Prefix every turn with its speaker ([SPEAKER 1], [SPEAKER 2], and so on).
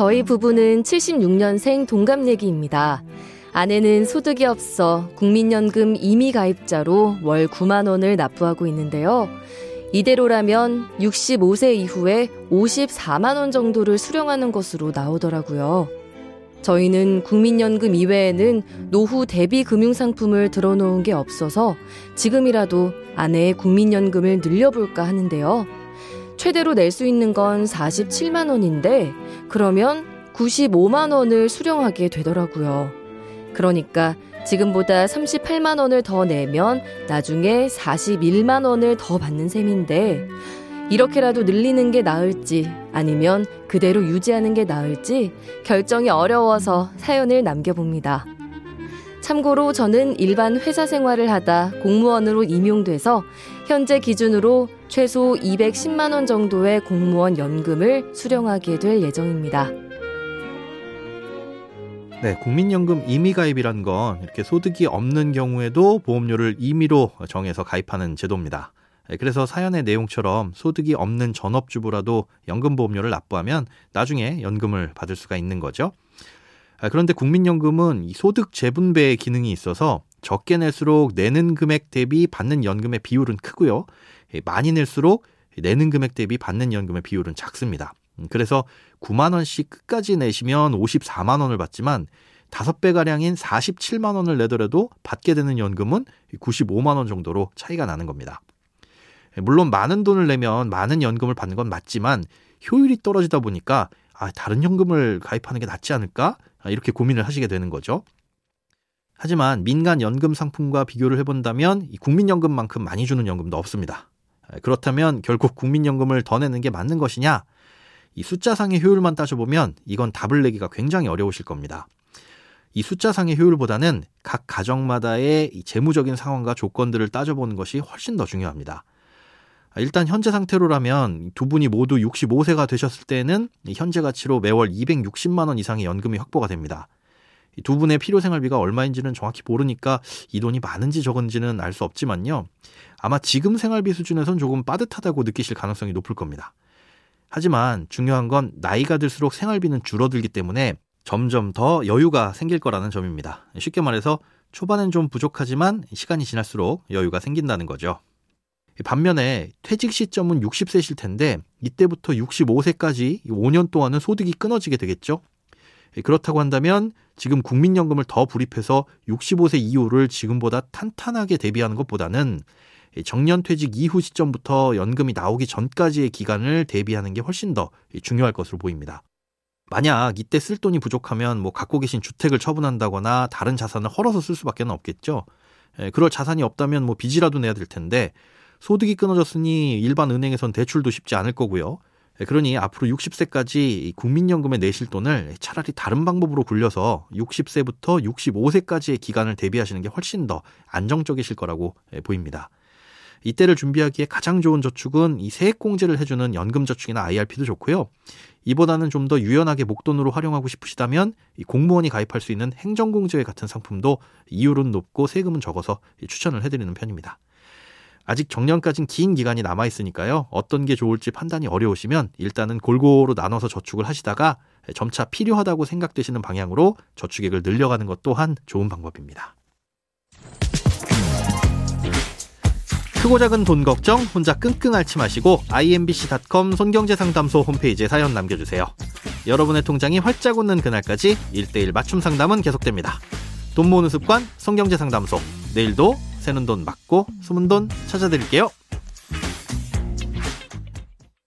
[SPEAKER 1] 저희 부부는 76년생 동갑내기입니다. 아내는 소득이 없어 국민연금 임의 가입자로 월 9만 원을 납부하고 있는데요. 이대로라면 65세 이후에 54만 원 정도를 수령하는 것으로 나오더라고요. 저희는 국민연금 이외에는 노후 대비 금융 상품을 들어놓은 게 없어서 지금이라도 아내의 국민연금을 늘려볼까 하는데요. 최대로 낼 수 있는 건 47만 원인데 그러면 95만 원을 수령하게 되더라고요. 그러니까 지금보다 38만 원을 더 내면 나중에 41만 원을 더 받는 셈인데 이렇게라도 늘리는 게 나을지 아니면 그대로 유지하는 게 나을지 결정이 어려워서 사연을 남겨봅니다. 참고로 저는 일반 회사 생활을 하다 공무원으로 임용돼서 현재 기준으로 최소 210만 원 정도의 공무원 연금을 수령하게 될 예정입니다.
[SPEAKER 2] 네, 국민연금 임의 가입이란 건 이렇게 소득이 없는 경우에도 보험료를 임의로 정해서 가입하는 제도입니다. 네, 그래서 사연의 내용처럼 소득이 없는 전업주부라도 연금보험료를 납부하면 나중에 연금을 받을 수가 있는 거죠. 아, 그런데 국민연금은 소득 재분배의 기능이 있어서 적게 낼수록 내는 금액 대비 받는 연금의 비율은 크고요. 많이 낼수록 내는 금액 대비 받는 연금의 비율은 작습니다. 음, 그래서 9만 원씩 끝까지 내시면 54만 원을 받지만 5배 가량인 47만 원을 내더라도 받게 되는 연금은 95만 원 정도로 차이가 나는 겁니다. 물론 많은 돈을 내면 많은 연금을 받는 건 맞지만 효율이 떨어지다 보니까 아, 다른 연금을 가입하는 게 낫지 않을까? 아, 이렇게 고민을 하시게 되는 거죠. 하지만 민간 연금 상품과 비교를 해본다면 국민연금만큼 많이 주는 연금도 없습니다. 그렇다면 결국 국민연금을 더 내는 게 맞는 것이냐? 이 숫자상의 효율만 따져보면 이건 답을 내기가 굉장히 어려우실 겁니다. 이 숫자상의 효율보다는 각 가정마다의 재무적인 상황과 조건들을 따져보는 것이 훨씬 더 중요합니다. 일단 현재 상태로라면 두 분이 모두 65세가 되셨을 때는 현재 가치로 매월 260만 원 이상의 연금이 확보가 됩니다. 두 분의 필요 생활비가 얼마인지는 정확히 모르니까 이 돈이 많은지 적은지는 알 수 없지만요. 아마 지금 생활비 수준에선 조금 빠듯하다고 느끼실 가능성이 높을 겁니다. 하지만 중요한 건 나이가 들수록 생활비는 줄어들기 때문에 점점 더 여유가 생길 거라는 점입니다. 쉽게 말해서 초반엔 좀 부족하지만 시간이 지날수록 여유가 생긴다는 거죠. 반면에 퇴직 시점은 60세실 텐데 이때부터 65세까지 5년 동안은 소득이 끊어지게 되겠죠. 그렇다고 한다면 지금 국민연금을 더 불입해서 65세 이후를 지금보다 탄탄하게 대비하는 것보다는 정년 퇴직 이후 시점부터 연금이 나오기 전까지의 기간을 대비하는 게 훨씬 더 중요할 것으로 보입니다. 만약 이때 쓸 돈이 부족하면 뭐 갖고 계신 주택을 처분한다거나 다른 자산을 헐어서 쓸 수밖에 없겠죠. 예, 그럴 자산이 없다면 뭐 빚이라도 내야 될 텐데 소득이 끊어졌으니 일반 은행에선 대출도 쉽지 않을 거고요. 예, 그러니 앞으로 60세까지 국민연금에 내실 돈을 차라리 다른 방법으로 굴려서 60세부터 65세까지의 기간을 대비하시는 게 훨씬 더 안정적이실 거라고 예, 보입니다. 이때를 준비하기에 가장 좋은 저축은 이 세액공제를 해주는 연금저축이나 IRP도 좋고요. 이보다는 좀 더 유연하게 목돈으로 활용하고 싶으시다면 이 공무원이 가입할 수 있는 행정공제회 같은 상품도 이율은 높고 세금은 적어서 추천을 해드리는 편입니다. 아직 정년까진 긴 기간이 남아 있으니까요. 어떤 게 좋을지 판단이 어려우시면 일단은 골고루 나눠서 저축을 하시다가 점차 필요하다고 생각되시는 방향으로 저축액을 늘려가는 것 또한 좋은 방법입니다. 크고 작은 돈 걱정 혼자 끙끙 앓지 마시고 imbc.com 손경제상담소 홈페이지에 사연 남겨주세요. 여러분의 통장이 활짝 웃는 그날까지 1대1 맞춤 상담은 계속됩니다. 돈 모으는 습관 손경제상담소 내일도 새는 돈 맞고 숨은 돈 찾아드릴게요.